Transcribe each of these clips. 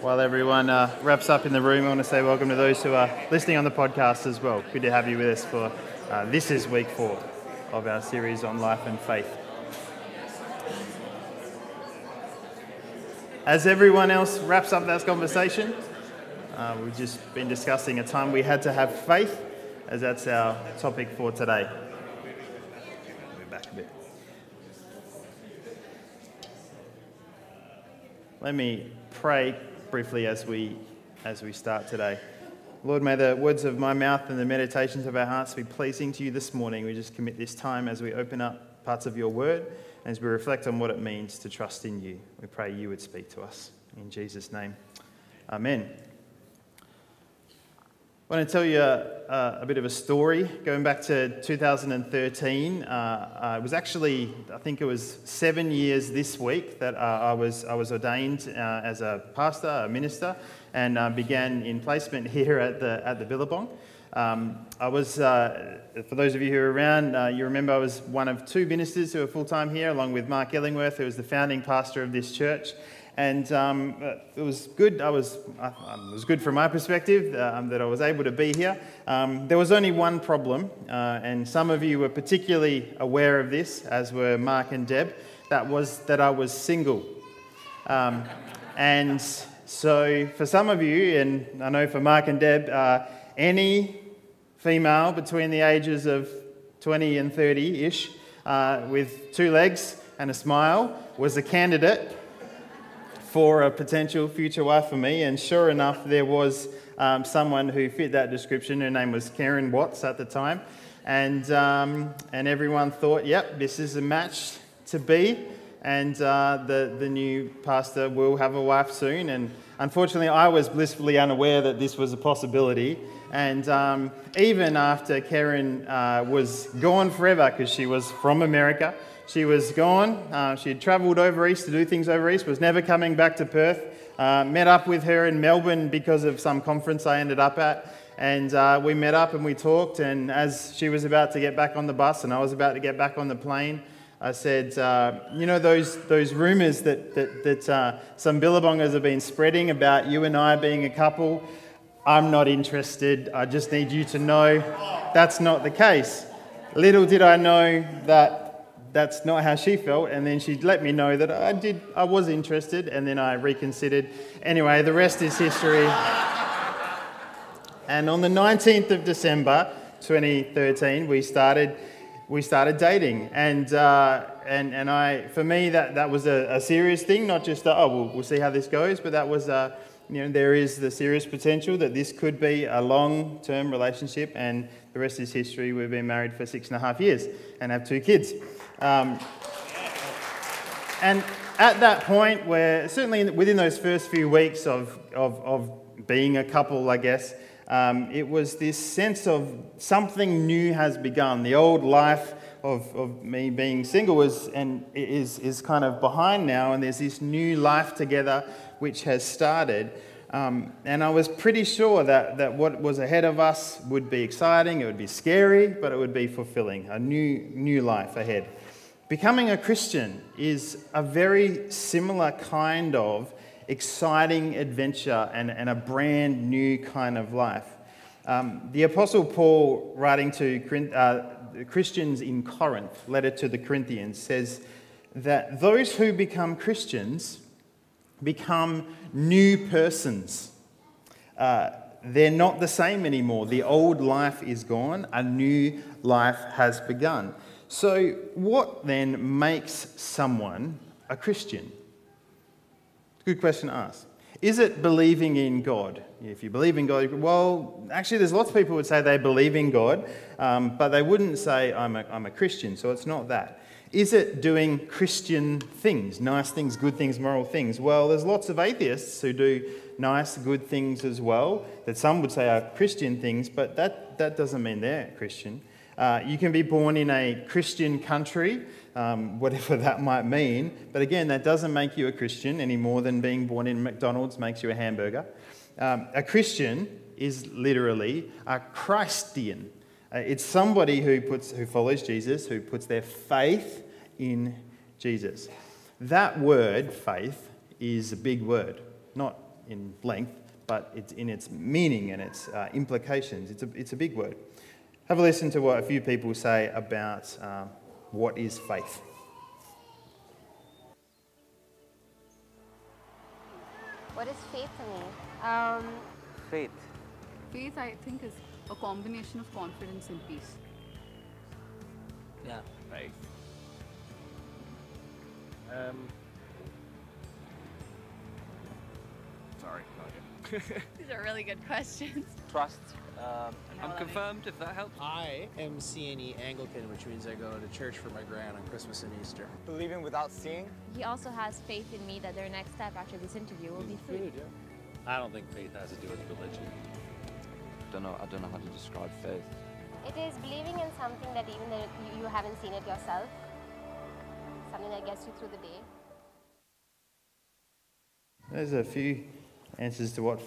While everyone uh, wraps up in the room, I want to say welcome to those who are listening on the podcast as well. Good to have you with us for uh, this is week four of our series on life and faith. As everyone else wraps up that conversation, uh, we've just been discussing a time we had to have faith, as that's our topic for today. Let me pray briefly as we, as we start today. Lord, may the words of my mouth and the meditations of our hearts be pleasing to you this morning. We just commit this time as we open up parts of your word and as we reflect on what it means to trust in you. We pray you would speak to us. In Jesus' name, amen. I want to tell you a, a, bit of a story. Going back to 2013, uh, uh, it was actually, I think it was seven years this week that uh, I, was, I was ordained uh, as a pastor, a minister, and uh, began in placement here at the, at the Billabong. Um, I was, uh, for those of you who are around, you remember I was one of two ministers who are full time here, along with Mark Ellingworth, who was the founding pastor of this church and um, it was good. I was, uh, it was good from my perspective um, that I was able to be here. Um, there was only one problem, uh, and some of you were particularly aware of this, as were Mark and Deb. That was that I was single, um, and so for some of you, and I know for Mark and Deb, uh, any female between the ages of 20 and 30-ish, uh, with two legs and a smile, was a candidate for a potential future wife for me. And sure enough, there was um, someone who fit that description. Her name was Karen Watts at the time. And, um, and everyone thought, yep, this is a match to be. And uh, the, the new pastor will have a wife soon. And unfortunately, I was blissfully unaware that this was a possibility. And um, even after Karen uh, was gone forever, because she was from America, she was gone. Uh, she had travelled over east to do things over east, was never coming back to Perth. Uh, met up with her in Melbourne because of some conference I ended up at. And uh, we met up and we talked. And as she was about to get back on the bus and I was about to get back on the plane, I said, uh, you know, those, those rumours that, that, that uh, some billabongers have been spreading about you and I being a couple, I'm not interested. I just need you to know that's not the case. Little did I know that that's not how she felt. And then she let me know that I did, I was interested, and then I reconsidered. Anyway, the rest is history. and on the 19th of December 2013, we started, we started dating. And, uh, and, and I, for me, that, that was a, a serious thing, not just, a, oh, we'll, we'll see how this goes, but that was a, you know, there is the serious potential that this could be a long term relationship, and the rest is history. We've been married for six and a half years and have two kids. Um, and at that point, where certainly within those first few weeks of, of, of being a couple, I guess, um, it was this sense of something new has begun. The old life of, of me being single was and is, is kind of behind now, and there's this new life together which has started. Um, and I was pretty sure that, that what was ahead of us would be exciting, it would be scary, but it would be fulfilling, a new, new life ahead. Becoming a Christian is a very similar kind of exciting adventure and, and a brand new kind of life. Um, the Apostle Paul, writing to uh, Christians in Corinth, letter to the Corinthians, says that those who become Christians become new persons. Uh, they're not the same anymore. The old life is gone, a new life has begun. So, what then makes someone a Christian? Good question to ask. Is it believing in God? If you believe in God, well, actually, there's lots of people who would say they believe in God, um, but they wouldn't say, I'm a, I'm a Christian, so it's not that. Is it doing Christian things, nice things, good things, moral things? Well, there's lots of atheists who do nice, good things as well, that some would say are Christian things, but that, that doesn't mean they're Christian. Uh, you can be born in a Christian country, um, whatever that might mean, but again, that doesn't make you a Christian any more than being born in McDonald's makes you a hamburger. Um, a Christian is literally a Christian. Uh, it's somebody who, puts, who follows Jesus, who puts their faith in Jesus. That word, faith, is a big word. Not in length, but it's in its meaning and its uh, implications. It's a, it's a big word. Have a listen to what a few people say about um, what is faith. What is faith to me? Um, Faith. Faith, I think, is a combination of confidence and peace. Yeah. Faith. Um. Sorry, not yet. These are really good questions. Trust. Um, I'm confirmed if that helps. I am CNE Anglican, which means I go to church for my grand on Christmas and Easter. Believing without seeing? he also has faith in me that their next step after this interview will be food. Yeah. I don't think faith has to do with religion. Don't know. I don't know how to describe faith. It is believing in something that even though you, you haven't seen it yourself, something that gets you through the day. There's a few answers to what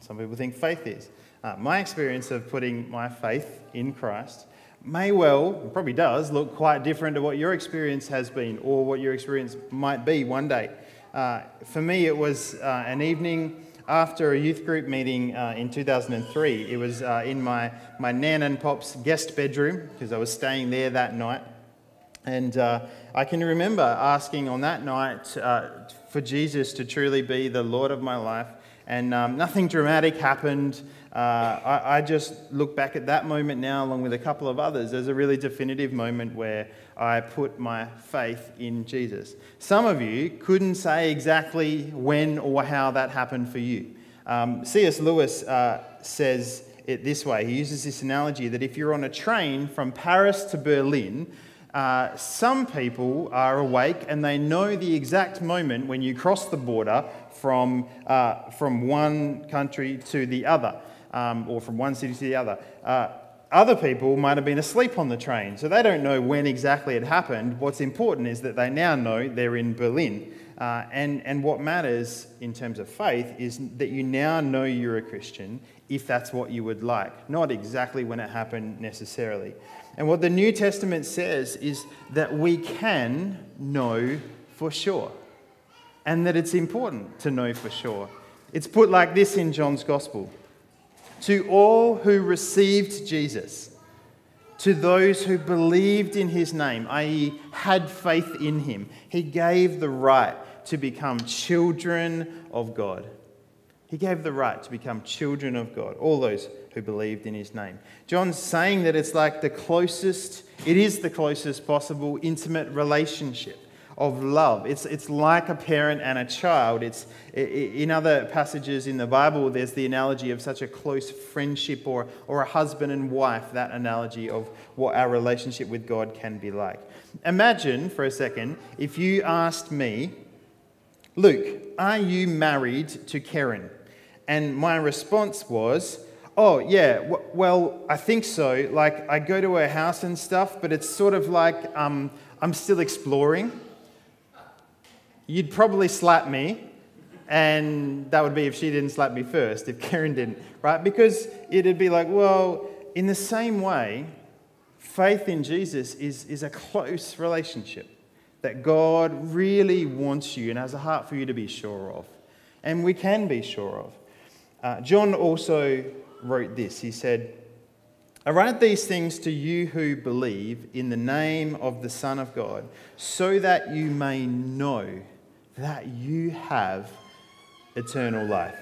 some people think faith is. Uh, my experience of putting my faith in Christ may well, probably does, look quite different to what your experience has been or what your experience might be one day. Uh, for me, it was uh, an evening after a youth group meeting uh, in 2003. It was uh, in my, my nan and pop's guest bedroom because I was staying there that night. And uh, I can remember asking on that night uh, for Jesus to truly be the Lord of my life. And um, nothing dramatic happened. Uh, I, I just look back at that moment now, along with a couple of others, as a really definitive moment where I put my faith in Jesus. Some of you couldn't say exactly when or how that happened for you. Um, C.S. Lewis uh, says it this way he uses this analogy that if you're on a train from Paris to Berlin, uh, some people are awake and they know the exact moment when you cross the border from, uh, from one country to the other, um, or from one city to the other. Uh, other people might have been asleep on the train, so they don't know when exactly it happened. What's important is that they now know they're in Berlin. Uh, and, and what matters in terms of faith is that you now know you're a Christian if that's what you would like, not exactly when it happened necessarily. And what the New Testament says is that we can know for sure, and that it's important to know for sure. It's put like this in John's Gospel To all who received Jesus, to those who believed in his name, i.e., had faith in him, he gave the right to become children of God. He gave the right to become children of God, all those who believed in his name. John's saying that it's like the closest, it is the closest possible intimate relationship of love. It's, it's like a parent and a child. It's, in other passages in the Bible, there's the analogy of such a close friendship or, or a husband and wife, that analogy of what our relationship with God can be like. Imagine for a second if you asked me, Luke, are you married to Karen? And my response was, Oh, yeah, well, I think so. Like, I go to her house and stuff, but it's sort of like um, I'm still exploring. You'd probably slap me, and that would be if she didn't slap me first, if Karen didn't, right? Because it'd be like, well, in the same way, faith in Jesus is, is a close relationship that God really wants you and has a heart for you to be sure of. And we can be sure of. Uh, John also wrote this. He said, I write these things to you who believe in the name of the Son of God, so that you may know that you have eternal life.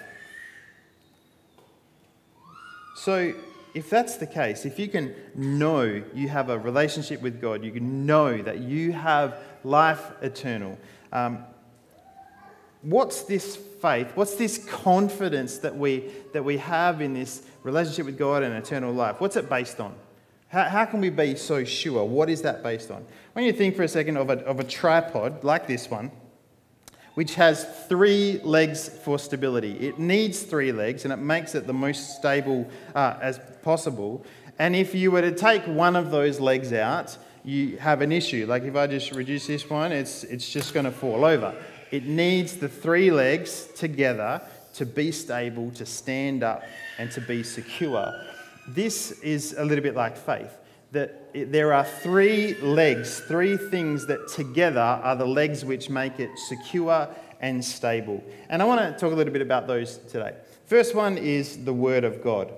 So, if that's the case, if you can know you have a relationship with God, you can know that you have life eternal, um, what's this faith? What's this confidence that we, that we have in this relationship with God and eternal life? What's it based on? How, how can we be so sure? What is that based on? When you think for a second of a, of a tripod like this one, which has three legs for stability. It needs three legs and it makes it the most stable uh, as possible. And if you were to take one of those legs out, you have an issue. Like if I just reduce this one, it's, it's just going to fall over. It needs the three legs together to be stable, to stand up, and to be secure. This is a little bit like faith. That there are three legs, three things that together are the legs which make it secure and stable. And I want to talk a little bit about those today. First one is the Word of God.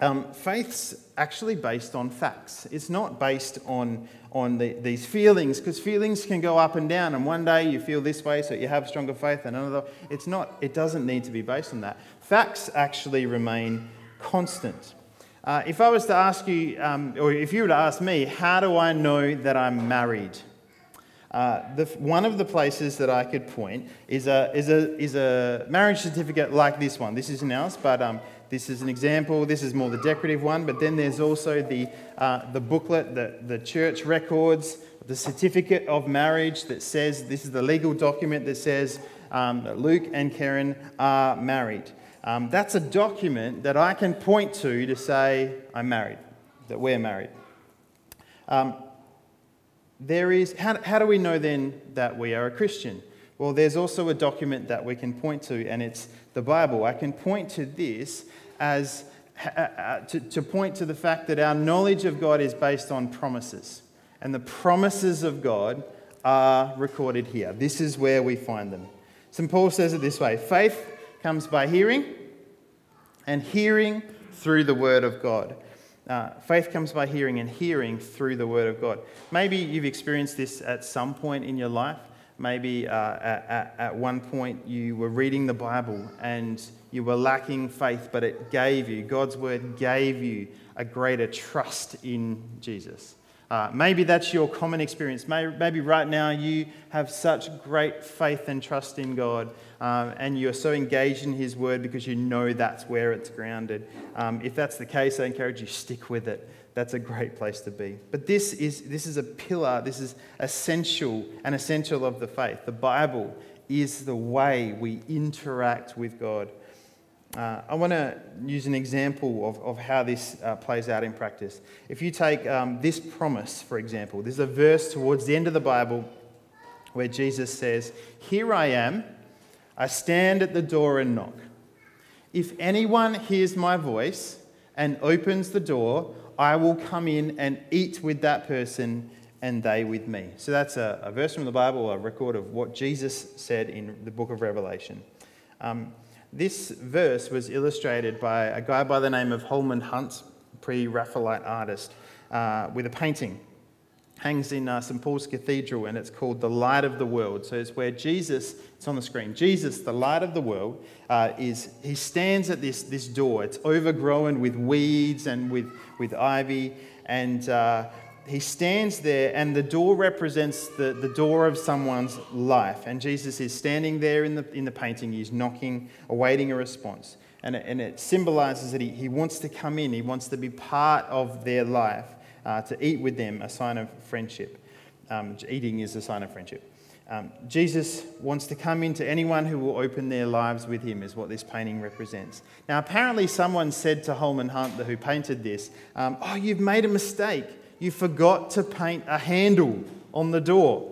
Um, faith's actually based on facts. It's not based on, on the, these feelings, because feelings can go up and down, and one day you feel this way, so you have stronger faith, and another. It's not, it doesn't need to be based on that. Facts actually remain constant. Uh, if I was to ask you, um, or if you were to ask me, how do I know that I'm married? Uh, the, one of the places that I could point is a, is, a, is a marriage certificate like this one. This isn't ours, but um, this is an example. This is more the decorative one, but then there's also the, uh, the booklet, the, the church records, the certificate of marriage that says this is the legal document that says um, that Luke and Karen are married. Um, that's a document that I can point to to say I'm married, that we're married. Um, there is, how, how do we know then that we are a Christian? Well, there's also a document that we can point to, and it's the Bible. I can point to this as uh, uh, to, to point to the fact that our knowledge of God is based on promises. And the promises of God are recorded here. This is where we find them. St. Paul says it this way faith comes by hearing, and hearing through the Word of God. Uh, faith comes by hearing, and hearing through the Word of God. Maybe you've experienced this at some point in your life. Maybe uh, at, at, at one point you were reading the Bible and you were lacking faith, but it gave you, God's Word gave you a greater trust in Jesus. Uh, maybe that's your common experience. Maybe, maybe, right now you have such great faith and trust in God, um, and you're so engaged in His Word because you know that's where it's grounded. Um, if that's the case, I encourage you stick with it. That's a great place to be. But this is this is a pillar. This is essential, an essential of the faith. The Bible is the way we interact with God. Uh, I want to use an example of, of how this uh, plays out in practice. If you take um, this promise, for example, there's a verse towards the end of the Bible where Jesus says, Here I am, I stand at the door and knock. If anyone hears my voice and opens the door, I will come in and eat with that person and they with me. So that's a, a verse from the Bible, a record of what Jesus said in the book of Revelation. Um, this verse was illustrated by a guy by the name of Holman Hunt, pre Raphaelite artist, uh, with a painting. Hangs in uh, St. Paul's Cathedral, and it's called The Light of the World. So it's where Jesus, it's on the screen, Jesus, the light of the world, uh, is he stands at this, this door. It's overgrown with weeds and with, with ivy, and uh, he stands there, and the door represents the, the door of someone's life. And Jesus is standing there in the, in the painting, he's knocking, awaiting a response. And it, and it symbolizes that he, he wants to come in, he wants to be part of their life, uh, to eat with them, a sign of friendship. Um, eating is a sign of friendship. Um, Jesus wants to come into anyone who will open their lives with him, is what this painting represents. Now, apparently, someone said to Holman Hunt, who painted this, um, Oh, you've made a mistake you forgot to paint a handle on the door.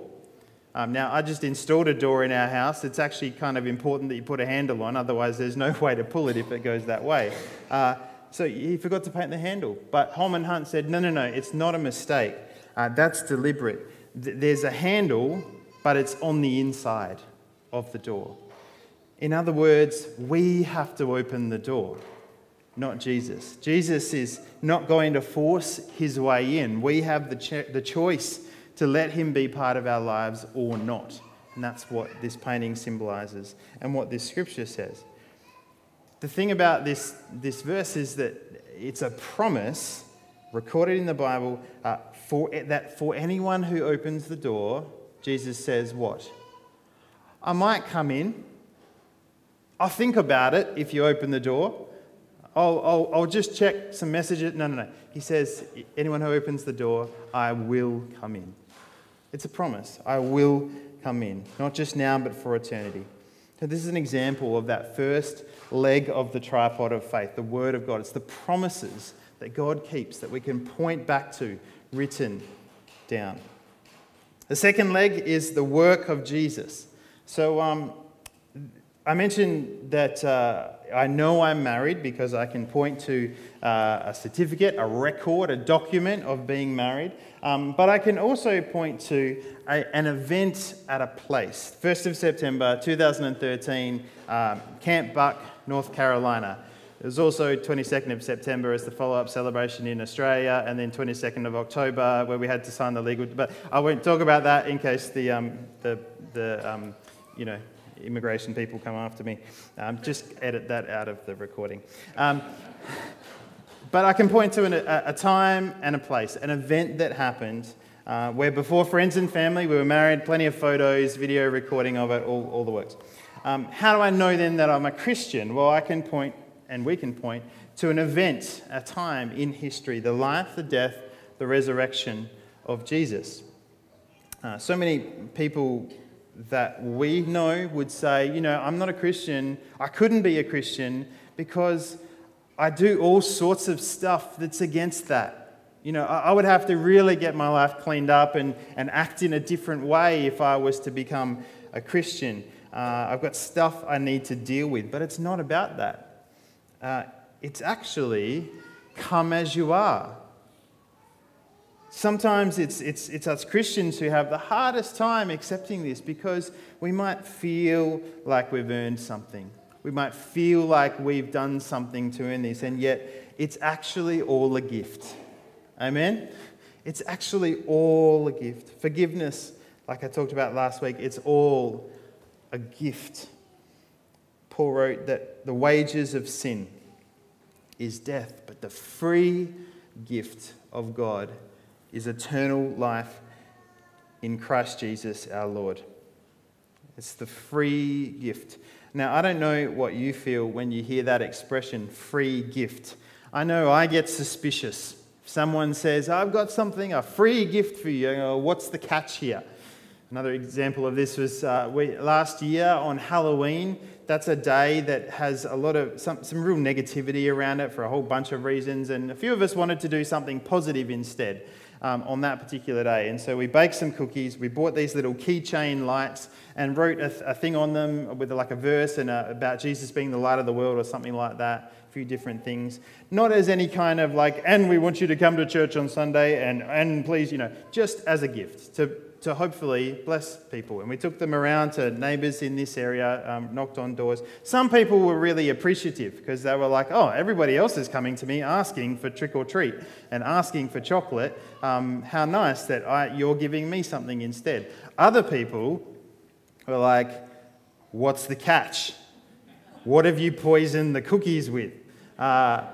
Um, now, I just installed a door in our house. It's actually kind of important that you put a handle on, otherwise, there's no way to pull it if it goes that way. Uh, so he forgot to paint the handle. But Holman Hunt said, no, no, no, it's not a mistake. Uh, that's deliberate. Th- there's a handle, but it's on the inside of the door. In other words, we have to open the door not Jesus. Jesus is not going to force his way in. We have the, the choice to let him be part of our lives or not. And that's what this painting symbolizes and what this scripture says. The thing about this, this verse is that it's a promise recorded in the Bible uh, for, that for anyone who opens the door, Jesus says, What? I might come in. I'll think about it if you open the door. I'll, I'll, I'll just check some messages. No, no, no. He says, anyone who opens the door, I will come in. It's a promise. I will come in, not just now, but for eternity. So, this is an example of that first leg of the tripod of faith, the Word of God. It's the promises that God keeps that we can point back to, written down. The second leg is the work of Jesus. So, um, I mentioned that uh, I know I'm married because I can point to uh, a certificate, a record, a document of being married. Um, but I can also point to a, an event at a place. 1st of September 2013, um, Camp Buck, North Carolina. It was also 22nd of September as the follow-up celebration in Australia, and then 22nd of October where we had to sign the legal. But I won't talk about that in case the um, the the um, you know immigration people come after me. Um, just edit that out of the recording. Um, but I can point to an, a, a, time and a place, an event that happened uh, where before friends and family, we were married, plenty of photos, video recording of it, all, all the works. Um, how do I know then that I'm a Christian? Well, I can point, and we can point, to an event, a time in history, the life, the death, the resurrection of Jesus. Uh, so many people that we know would say, you know, I'm not a Christian, I couldn't be a Christian because I do all sorts of stuff that's against that. You know, I would have to really get my life cleaned up and, and act in a different way if I was to become a Christian. Uh, I've got stuff I need to deal with, but it's not about that. Uh, it's actually come as you are. Sometimes it's, it's, it's us Christians who have the hardest time accepting this because we might feel like we've earned something. We might feel like we've done something to earn this, and yet it's actually all a gift. Amen? It's actually all a gift. Forgiveness, like I talked about last week, it's all a gift. Paul wrote that the wages of sin is death, but the free gift of God is eternal life in Christ Jesus our Lord. It's the free gift. Now, I don't know what you feel when you hear that expression, free gift. I know I get suspicious. If Someone says, I've got something, a free gift for you. Go, What's the catch here? Another example of this was uh, we, last year on Halloween. That's a day that has a lot of some, some real negativity around it for a whole bunch of reasons. And a few of us wanted to do something positive instead um, on that particular day. And so we baked some cookies, we bought these little keychain lights and wrote a, a thing on them with like a verse and a, about Jesus being the light of the world or something like that. A few different things. Not as any kind of like, and we want you to come to church on Sunday and, and please, you know, just as a gift to to hopefully bless people. And we took them around to neighbours in this area, um, knocked on doors. Some people were really appreciative because they were like, oh, everybody else is coming to me asking for trick or treat and asking for chocolate. Um, how nice that I, you're giving me something instead. Other people were like, what's the catch? What have you poisoned the cookies with? Uh,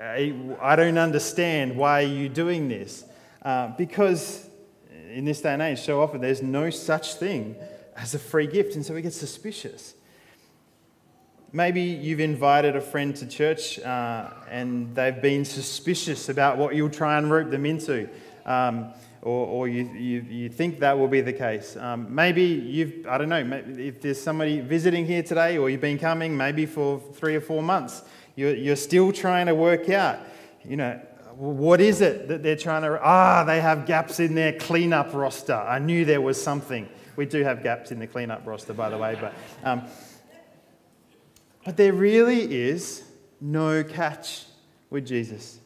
I, I, don't understand why are you doing this. Uh, because in this day and age, so often there's no such thing as a free gift, and so we get suspicious. Maybe you've invited a friend to church uh, and they've been suspicious about what you'll try and rope them into, um, or, or you, you, you, think that will be the case. Um, maybe you've, I don't know, if there's somebody visiting here today or you've been coming maybe for three or four months, you're, you're still trying to work out, you know, what is it that they're trying to? Ah, they have gaps in their cleanup roster. I knew there was something. We do have gaps in the cleanup roster, by the way, but, um, but there really is no catch with Jesus.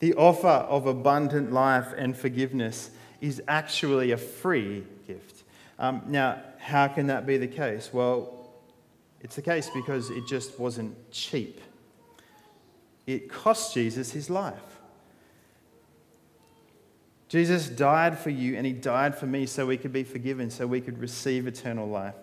The offer of abundant life and forgiveness is actually a free gift. Um, now, how can that be the case? Well, it's the case because it just wasn't cheap. It cost Jesus his life. Jesus died for you and he died for me so we could be forgiven, so we could receive eternal life.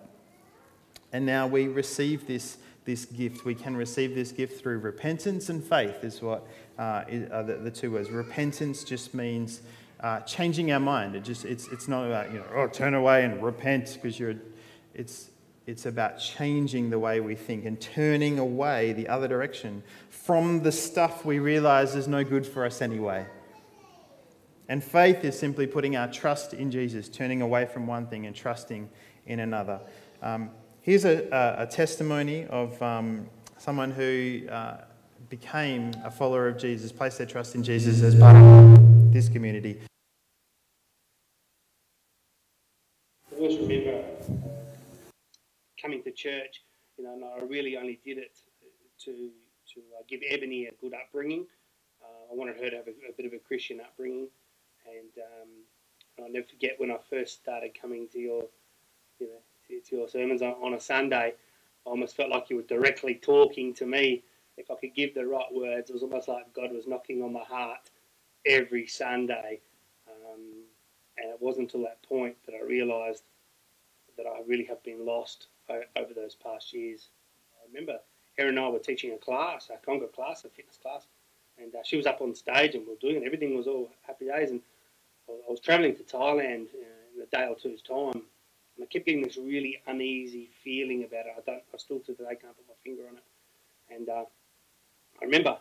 And now we receive this, this gift. We can receive this gift through repentance and faith, is what uh, are the, the, two words. Repentance just means uh, changing our mind. It just, it's, it's not about, you know, oh, turn away and repent because you're, it's, it's about changing the way we think and turning away the other direction from the stuff we realize is no good for us anyway. And faith is simply putting our trust in Jesus, turning away from one thing and trusting in another. Um, here's a, a, testimony of um, someone who uh, became a follower of Jesus, placed their trust in Jesus as part of this community. I always remember coming to church You know, and I really only did it to to uh, give Ebony a good upbringing. Uh, I wanted her to have a, a, bit of a Christian upbringing, and um, I'll never forget when I first started coming to your, you know, to, to your sermons on, on, a Sunday. I almost felt like you were directly talking to me. If I could give the right words, it was almost like God was knocking on my heart every Sunday. Um, and it wasn't until that point that I realised that I really have been lost over those past years. I remember Erin and I were teaching a class, a conga class, a fitness class, and uh, she was up on stage and we were doing it. Everything was all happy days, and I was travelling to Thailand uh, in a day or two's time, and I kept getting this really uneasy feeling about it. I don't, I still to today can't put my finger on it, and uh, I remember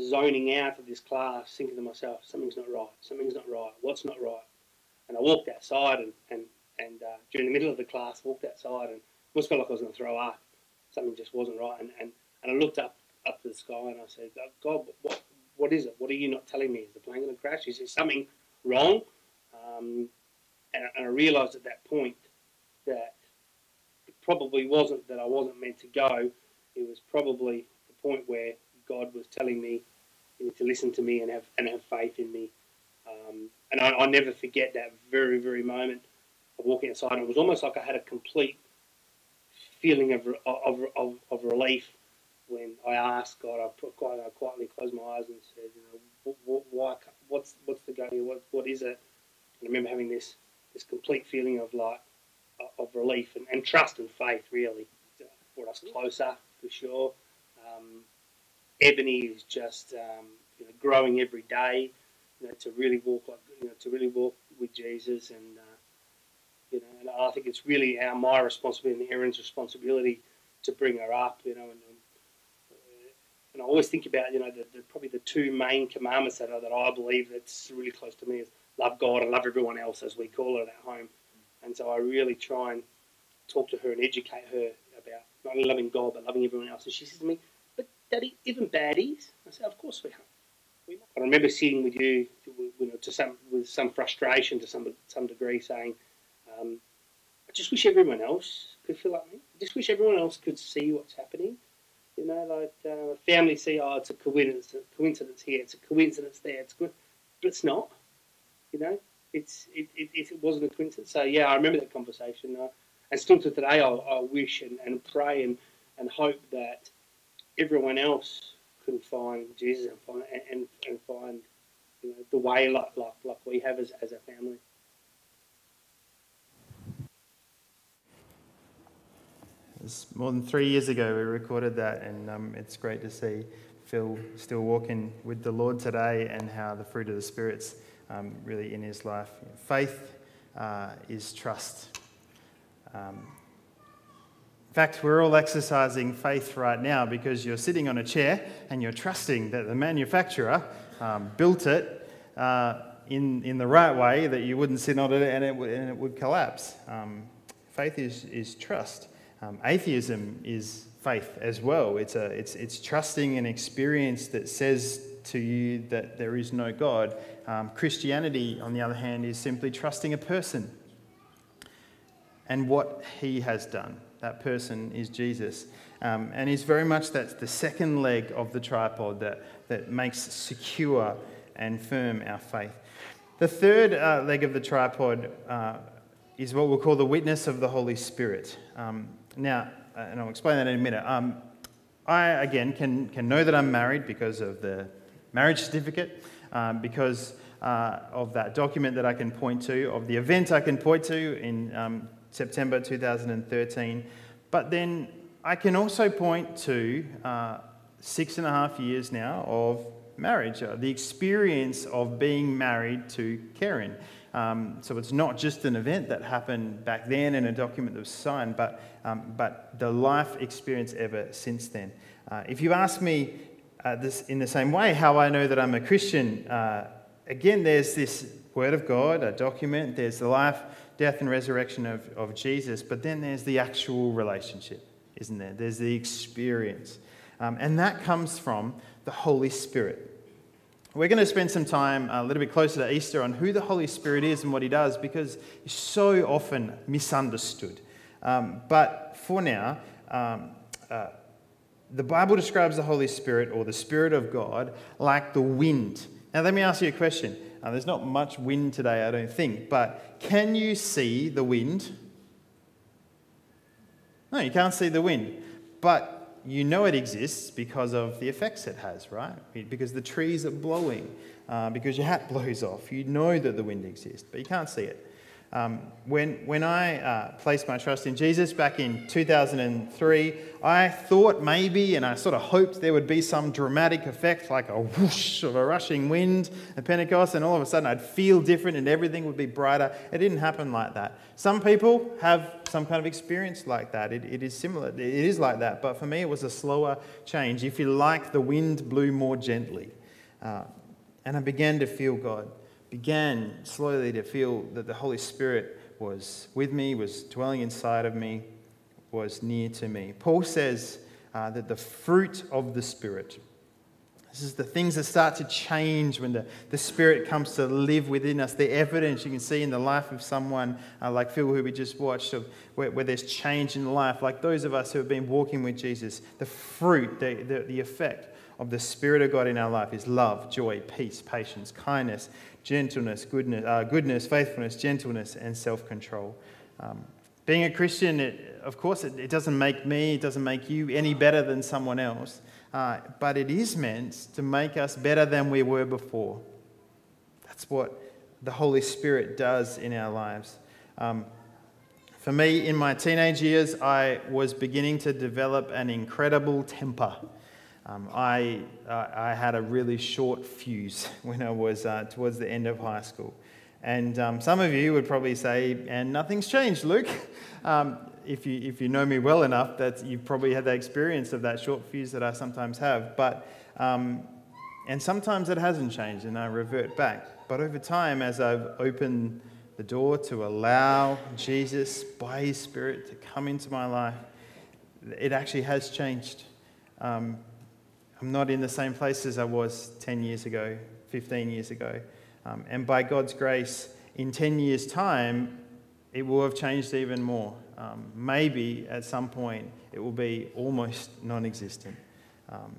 zoning out of this class, thinking to myself, something's not right, something's not right, what's not right, and I walked outside and and and uh, during the middle of the class, walked outside and almost felt like I was going to throw up. Something just wasn't right, and, and, and I looked up up to the sky and I said, God, what what is it? What are you not telling me? Is the plane going to crash? Is there something wrong? Um, and, and I realised at that point that it probably wasn't that I wasn't meant to go. It was probably the point where God was telling me you need to listen to me and have and have faith in me. Um, and I, I never forget that very very moment of walking outside. It was almost like I had a complete feeling of of, of, of relief when I asked God. I, put, I quietly closed my eyes and said, you know, what, why, what's what's the go here? What what is it? And I remember having this this complete feeling of like of relief and, and trust and faith. Really brought us closer for sure. Um, Ebony is just um, you know growing every day. You know, to really walk like you know to really walk with Jesus and. Uh, you know, and I think it's really our my responsibility and Erin's responsibility to bring her up, you know, and, and I always think about, you know, the, the, probably the two main commandments that, are, that I believe that's really close to me is love God and love everyone else, as we call it at home. And so I really try and talk to her and educate her about not only loving God but loving everyone else. And she says to me, "But Daddy, even baddies?" I said, "Of course we have." I remember sitting with you, you know, to some with some frustration to some some degree, saying, um, "I just wish everyone else could feel like me. I just wish everyone else could see what's happening." You know, like uh, family see, oh, it's a coincidence, coincidence here, it's a coincidence there, it's good, but it's not. You know, it's it, it, it wasn't a coincidence. So yeah, I remember that conversation, uh, and still to today, I, I wish and, and pray and, and hope that everyone else can find Jesus and find and, and find you know, the way like, like like we have as, as a family. Was more than three years ago we recorded that, and um, it's great to see Phil still walking with the Lord today and how the fruit of the Spirit's um, really in his life. Faith uh, is trust. Um, in fact, we're all exercising faith right now because you're sitting on a chair and you're trusting that the manufacturer um, built it uh, in, in the right way, that you wouldn't sit on it and it, and it would collapse. Um, faith is, is trust. Um, atheism is faith as well. It's, a, it's, it's trusting an experience that says to you that there is no God. Um, Christianity, on the other hand, is simply trusting a person and what he has done. That person is Jesus. Um, and is very much that's the second leg of the tripod that, that makes secure and firm our faith. The third uh, leg of the tripod uh, is what we'll call the witness of the Holy Spirit. Um, now, uh, and I'll explain that in a minute. Um, I, again, can, can know that I'm married because of the marriage certificate, um, because uh, of that document that I can point to, of the event I can point to in um, September 2013. But then I can also point to uh, six and a half years now of marriage, uh, the experience of being married to Karen. Um, so it's not just an event that happened back then in a document that was signed, but, um, but the life experience ever since then. Uh, if you ask me uh, this in the same way, how I know that I'm a Christian, uh, again, there's this Word of God, a document, there's the life, death, and resurrection of, of Jesus, but then there's the actual relationship, isn't there? There's the experience. Um, and that comes from the Holy Spirit. We're going to spend some time a little bit closer to Easter on who the Holy Spirit is and what he does because he's so often misunderstood. Um, but for now, um, uh, the Bible describes the Holy Spirit or the Spirit of God like the wind. Now, let me ask you a question. Uh, there's not much wind today, I don't think, but can you see the wind? No, you can't see the wind. But you know it exists because of the effects it has, right? Because the trees are blowing, uh, because your hat blows off. You know that the wind exists, but you can't see it. Um, when, when I uh, placed my trust in Jesus back in 2003, I thought maybe, and I sort of hoped there would be some dramatic effect, like a whoosh of a rushing wind at Pentecost, and all of a sudden I'd feel different and everything would be brighter. It didn't happen like that. Some people have some kind of experience like that. It, it is similar, it is like that, but for me it was a slower change. If you like, the wind blew more gently. Uh, and I began to feel God began slowly to feel that the Holy Spirit was with me, was dwelling inside of me, was near to me. Paul says uh, that the fruit of the Spirit, this is the things that start to change when the, the Spirit comes to live within us. The evidence you can see in the life of someone uh, like Phil, who we just watched, of where, where, there's change in life, like those of us who have been walking with Jesus, the fruit, the, the, the effect of the Spirit of God in our life is love, joy, peace, patience, kindness, gentleness, goodness, uh, goodness faithfulness, gentleness, and self control. Um, being a Christian, it, of course, it, it, doesn't make me, it doesn't make you any better than someone else, uh, but it is meant to make us better than we were before. That's what the Holy Spirit does in our lives. Um, for me, in my teenage years, I was beginning to develop an incredible temper. Um, I, uh, I had a really short fuse when I was uh, towards the end of high school. And um, some of you would probably say, and nothing's changed, Luke. Um, if, you, if you know me well enough, that you've probably had that experience of that short fuse that I sometimes have. But, um, and sometimes it hasn't changed and I revert back. But over time, as I've opened the door to allow Jesus by His Spirit to come into my life, it actually has changed. Um, I'm not in the same place as I was 10 years ago, 15 years ago. Um, and by God's grace, in 10 years' time, it will have changed even more. Um, maybe at some point it will be almost non existent. Um,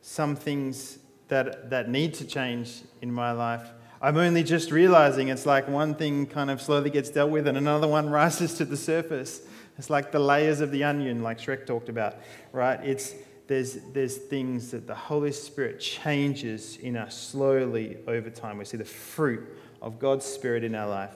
some things that, that need to change in my life, I'm only just realizing it's like one thing kind of slowly gets dealt with and another one rises to the surface. It's like the layers of the onion, like Shrek talked about, right? It's, there's, there's things that the Holy Spirit changes in us slowly over time. We see the fruit of God's Spirit in our life.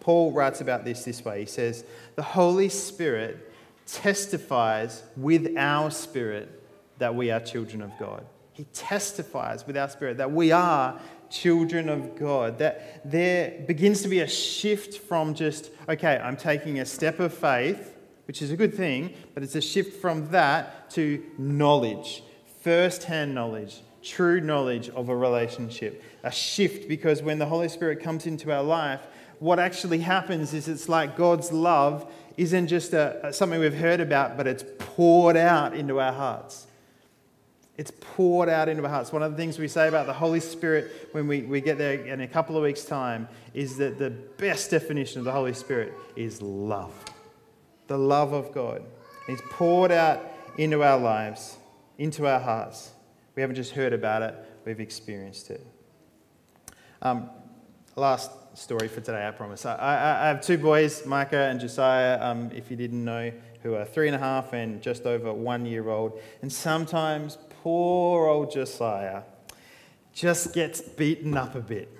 Paul writes about this this way He says, The Holy Spirit testifies with our spirit that we are children of God. He testifies with our spirit that we are children of God. That there begins to be a shift from just, okay, I'm taking a step of faith which is a good thing, but it's a shift from that to knowledge, first hand knowledge, true knowledge of a relationship. A shift because when the Holy Spirit comes into our life, what actually happens is it's like God's love isn't just a, something we've heard about, but it's poured out into our hearts. It's poured out into our hearts. One of the things we say about the Holy Spirit when we, we get there in a couple of weeks' time is that the best definition of the Holy Spirit is love the love of God. He's poured out into our lives, into our hearts. We haven't just heard about it, we've experienced it. Um, last story for today, I promise. I, I, I have two boys, Micah and Josiah, um, if you didn't know, who are three and a half and just over one year old. And sometimes poor old Josiah just gets beaten up a bit.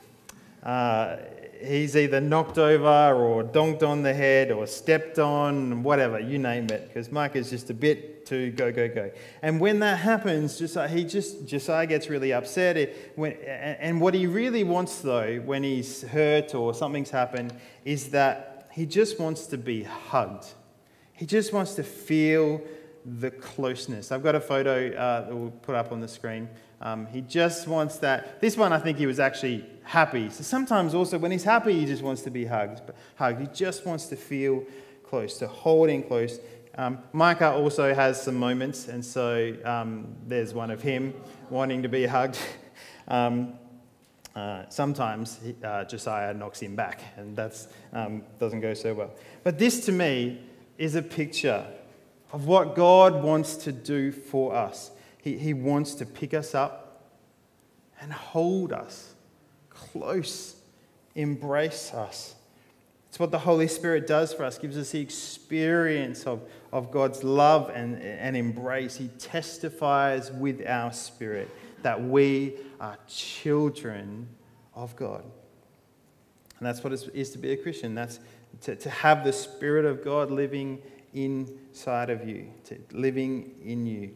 Uh, he's either knocked over or donked on the head or stepped on, whatever, you name it, because Mike is just a bit too go, go, go. And when that happens, Josiah, he just, Josiah gets really upset. It, when, and what he really wants, though, when he's hurt or something's happened, is that he just wants to be hugged. He just wants to feel the closeness. I've got a photo uh, that we'll put up on the screen. Um, he just wants that. This one, I think he was actually happy. So sometimes also when he's happy, he just wants to be hugged. But Hugged. He just wants to feel close, to hold in close. Um, Micah also has some moments, and so um, there's one of him wanting to be hugged. um, uh, sometimes uh, Josiah knocks him back, and that um, doesn't go so well. But this to me is a picture of what God wants to do for us. He, he wants to pick us up and hold us close, embrace us. It's what the Holy Spirit does for us, gives us the experience of, of God's love and, and embrace. He testifies with our spirit that we are children of God. And that's what it is to be a Christian. That's to, to have the Spirit of God living inside of you, to, living in you,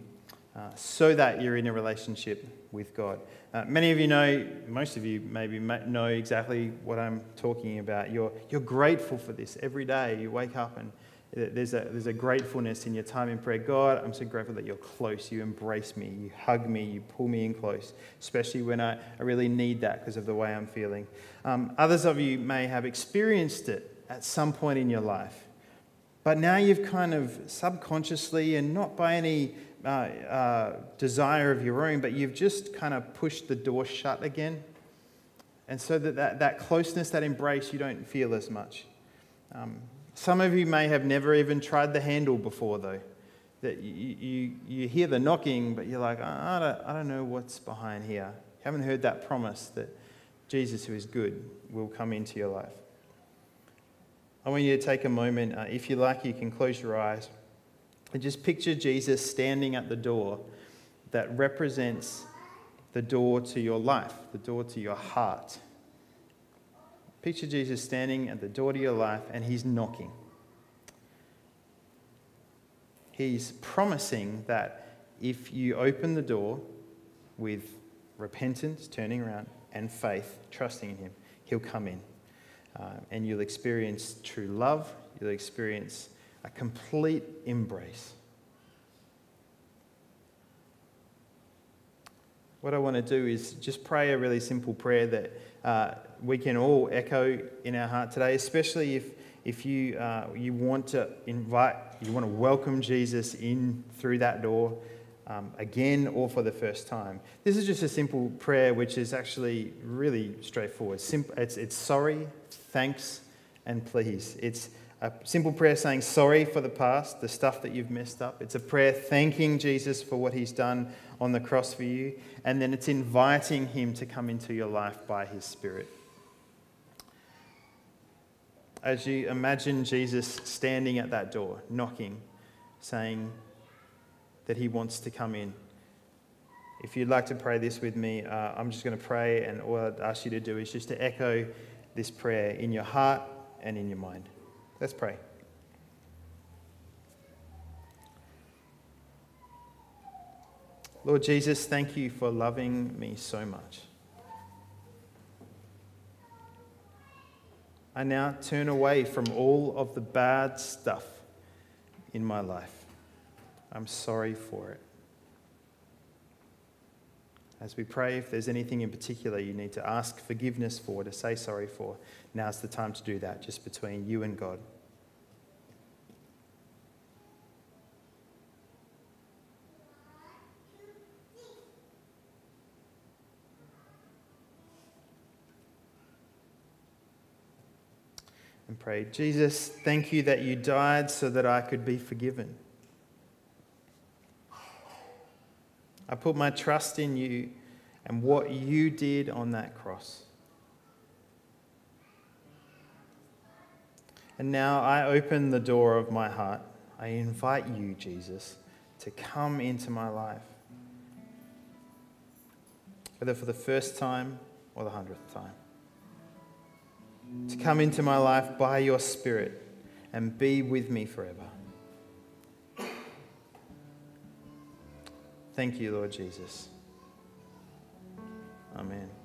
uh, so that you're in a relationship with God. Uh, many of you know, most of you maybe know exactly what I'm talking about. You're, you're grateful for this every day. You wake up and there's a, there's a gratefulness in your time in prayer. God, I'm so grateful that you're close. You embrace me, you hug me, you pull me in close, especially when I, I really need that because of the way I'm feeling. Um, others of you may have experienced it at some point in your life, but now you've kind of subconsciously and not by any uh, uh, desire of your own, but you've just kind of pushed the door shut again. And so that, that, that closeness, that embrace, you don't feel as much. Um, some of you may have never even tried the handle before, though. That you, you, you hear the knocking, but you're like, I don't, I don't know what's behind here. You haven't heard that promise that Jesus, who is good, will come into your life. I want you to take a moment. Uh, if you like, you can close your eyes and just picture Jesus standing at the door that represents the door to your life, the door to your heart. Picture Jesus standing at the door to your life and he's knocking. He's promising that if you open the door with repentance, turning around, and faith, trusting in him, he'll come in. Uh, and you'll experience true love, you'll experience a complete embrace. What I want to do is just pray a really simple prayer that uh, we can all echo in our heart today, especially if, if you, uh, you want to invite, you want to welcome Jesus in through that door um, again or for the first time. This is just a simple prayer which is actually really straightforward. Simple, it's, it's sorry, thanks, and please. It's a simple prayer saying sorry for the past, the stuff that you've messed up. It's a prayer thanking Jesus for what he's done on the cross for you. And then it's inviting him to come into your life by his Spirit. As you imagine Jesus standing at that door, knocking, saying that he wants to come in. If you'd like to pray this with me, uh, I'm just going to pray, and all I'd ask you to do is just to echo this prayer in your heart and in your mind. Let's pray. Lord Jesus, thank you for loving me so much. I now turn away from all of the bad stuff in my life. I'm sorry for it. As we pray, if there's anything in particular you need to ask forgiveness for, to say sorry for, now's the time to do that, just between you and God. And pray, Jesus, thank you that you died so that I could be forgiven. I put my trust in you and what you did on that cross. And now I open the door of my heart. I invite you, Jesus, to come into my life. Whether for the first time or the hundredth time. To come into my life by your Spirit and be with me forever. Thank you, Lord Jesus. Amen.